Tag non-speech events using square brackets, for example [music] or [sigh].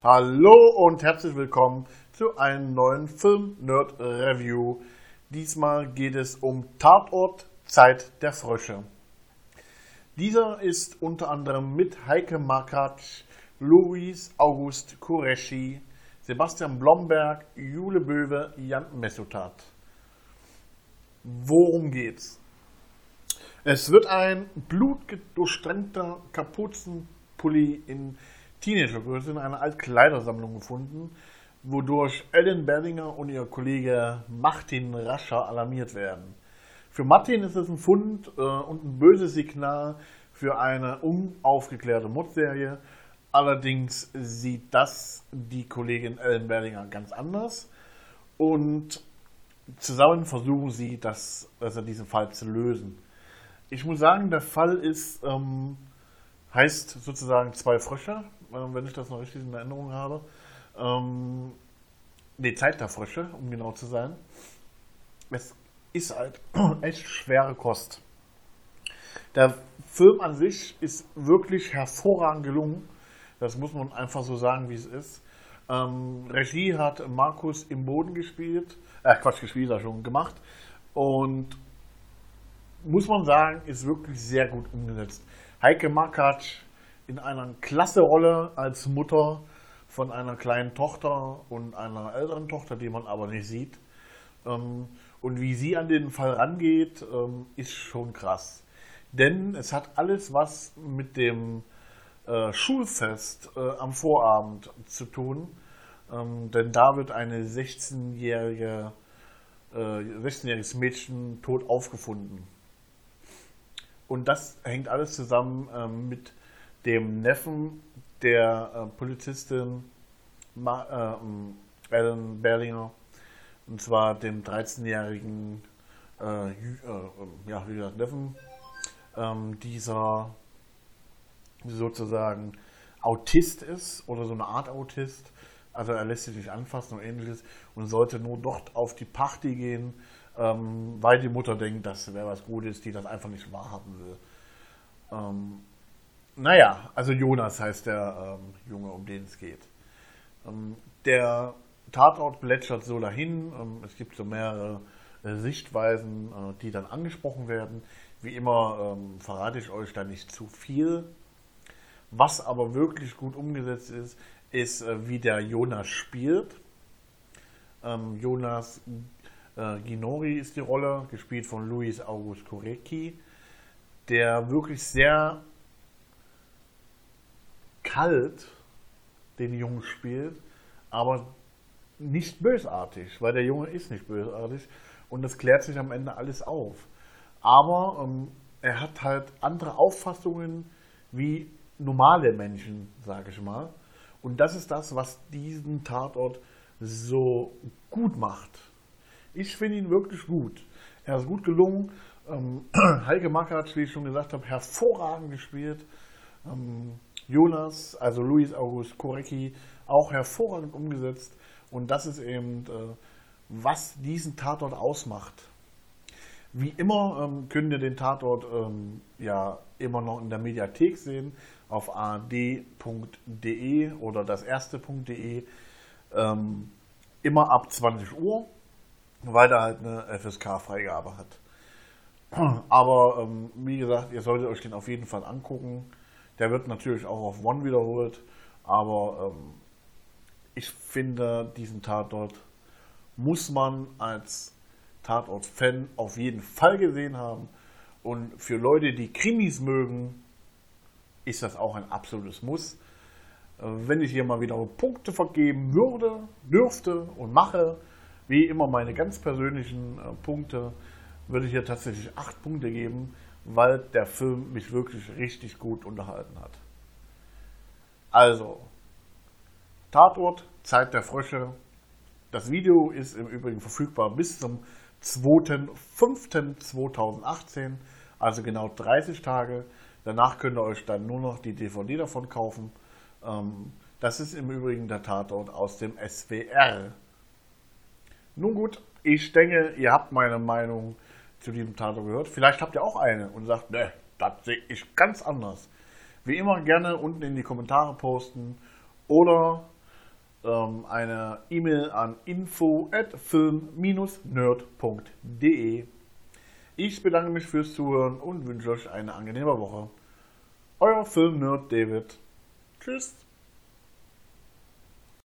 Hallo und herzlich willkommen zu einem neuen Film-Nerd-Review. Diesmal geht es um Tatort Zeit der Frösche. Dieser ist unter anderem mit Heike Makatsch, Luis August Kureschi, Sebastian Blomberg, Jule Böwe, Jan Messutat. Worum geht's? Es wird ein blutdurchtränkter Kapuzenpulli in Teenagergröße in einer Altkleidersammlung gefunden, wodurch Ellen Berlinger und ihr Kollege Martin Rascher alarmiert werden. Für Martin ist es ein Fund äh, und ein böses Signal für eine unaufgeklärte Mordserie. Allerdings sieht das die Kollegin Ellen Berlinger ganz anders und zusammen versuchen sie, das, also diesen Fall zu lösen. Ich muss sagen, der Fall ist, ähm, heißt sozusagen zwei Frösche, äh, wenn ich das noch richtig in Erinnerung habe. Ähm, der Frösche, um genau zu sein. Es ist halt [clears throat] echt schwere Kost. Der Film an sich ist wirklich hervorragend gelungen. Das muss man einfach so sagen, wie es ist. Ähm, Regie hat Markus im Boden gespielt. Äh, Quatsch, gespielt, er schon gemacht. Und muss man sagen, ist wirklich sehr gut umgesetzt. Heike Makatsch in einer klasse Rolle als Mutter von einer kleinen Tochter und einer älteren Tochter, die man aber nicht sieht. Ähm, und wie sie an den Fall rangeht, ähm, ist schon krass. Denn es hat alles was mit dem äh, Schulfest äh, am Vorabend zu tun. Ähm, denn da wird eine 16-jährige, äh, 16-jähriges Mädchen tot aufgefunden. Und das hängt alles zusammen mit dem Neffen der äh, Polizistin Ma äh, Ellen Berlinger, und zwar dem 13-jährigen äh, äh, ja, wie gesagt, Neffen ähm, dieser sozusagen Autist ist oder so eine Art Autist. Also er lässt sich nicht anfassen und ähnliches und sollte nur dort auf die Party gehen, ähm, weil die Mutter denkt, das wäre was Gutes, die das einfach nicht wahrhaben will. Ähm, naja, also Jonas heißt der ähm, Junge, um den es geht. Ähm, der Tatort plätschert so dahin. Ähm, es gibt so mehrere äh, Sichtweisen, äh, die dann angesprochen werden. Wie immer ähm, verrate ich euch da nicht zu viel. Was aber wirklich gut umgesetzt ist, ist, äh, wie der Jonas spielt. Ähm, Jonas äh, Ginori ist die Rolle, gespielt von Luis August Korecki, der wirklich sehr kalt den Jungen spielt, aber nicht bösartig, weil der Junge ist nicht bösartig und das klärt sich am Ende alles auf. Aber ähm, er hat halt andere Auffassungen wie normale Menschen, sage ich mal. Und das ist das, was diesen Tatort so gut macht. Ich finde ihn wirklich gut. Er ist gut gelungen. Ähm, [clears throat] Heike Makatsch, wie ich schon gesagt habe, hervorragend gespielt. Ähm, Jonas, also Luis August Korecki, auch hervorragend umgesetzt. Und das ist eben, äh, was diesen Tatort ausmacht. Wie immer ähm, könnt ihr den Tatort ähm, ja immer noch in der Mediathek sehen auf ad.de oder das erste.de. Ähm, immer ab 20 Uhr, weil er halt eine FSK-Freigabe hat. [clears throat] Aber ähm, wie gesagt, ihr solltet euch den auf jeden Fall angucken. Der wird natürlich auch auf One wiederholt, aber ähm, ich finde, diesen Tatort muss man als Tatort-Fan auf jeden Fall gesehen haben. Und für Leute, die Krimis mögen, ist das auch ein absolutes Muss. Wenn ich hier mal wieder Punkte vergeben würde, dürfte und mache, wie immer meine ganz persönlichen äh, Punkte, würde ich hier tatsächlich acht Punkte geben weil der Film mich wirklich richtig gut unterhalten hat. Also, Tatort, Zeit der Frösche. Das Video ist im Übrigen verfügbar bis zum 2.5.2018, also genau 30 Tage. Danach könnt ihr euch dann nur noch die DVD davon kaufen. Ähm, das ist im Übrigen der Tatort aus dem SWR. Nun gut, ich denke, ihr habt meine Meinung zu diesem Tatort gehört. Vielleicht habt ihr auch eine und sagt, ne, das sehe ich ganz anders. Wie immer gerne unten in die Kommentare posten oder ähm, eine E-Mail an info at film-nerd.de. Ich bedanke mich fürs Zuhören und wünsche euch eine angenehme Woche. Euer Film-Nerd David. Tschüss.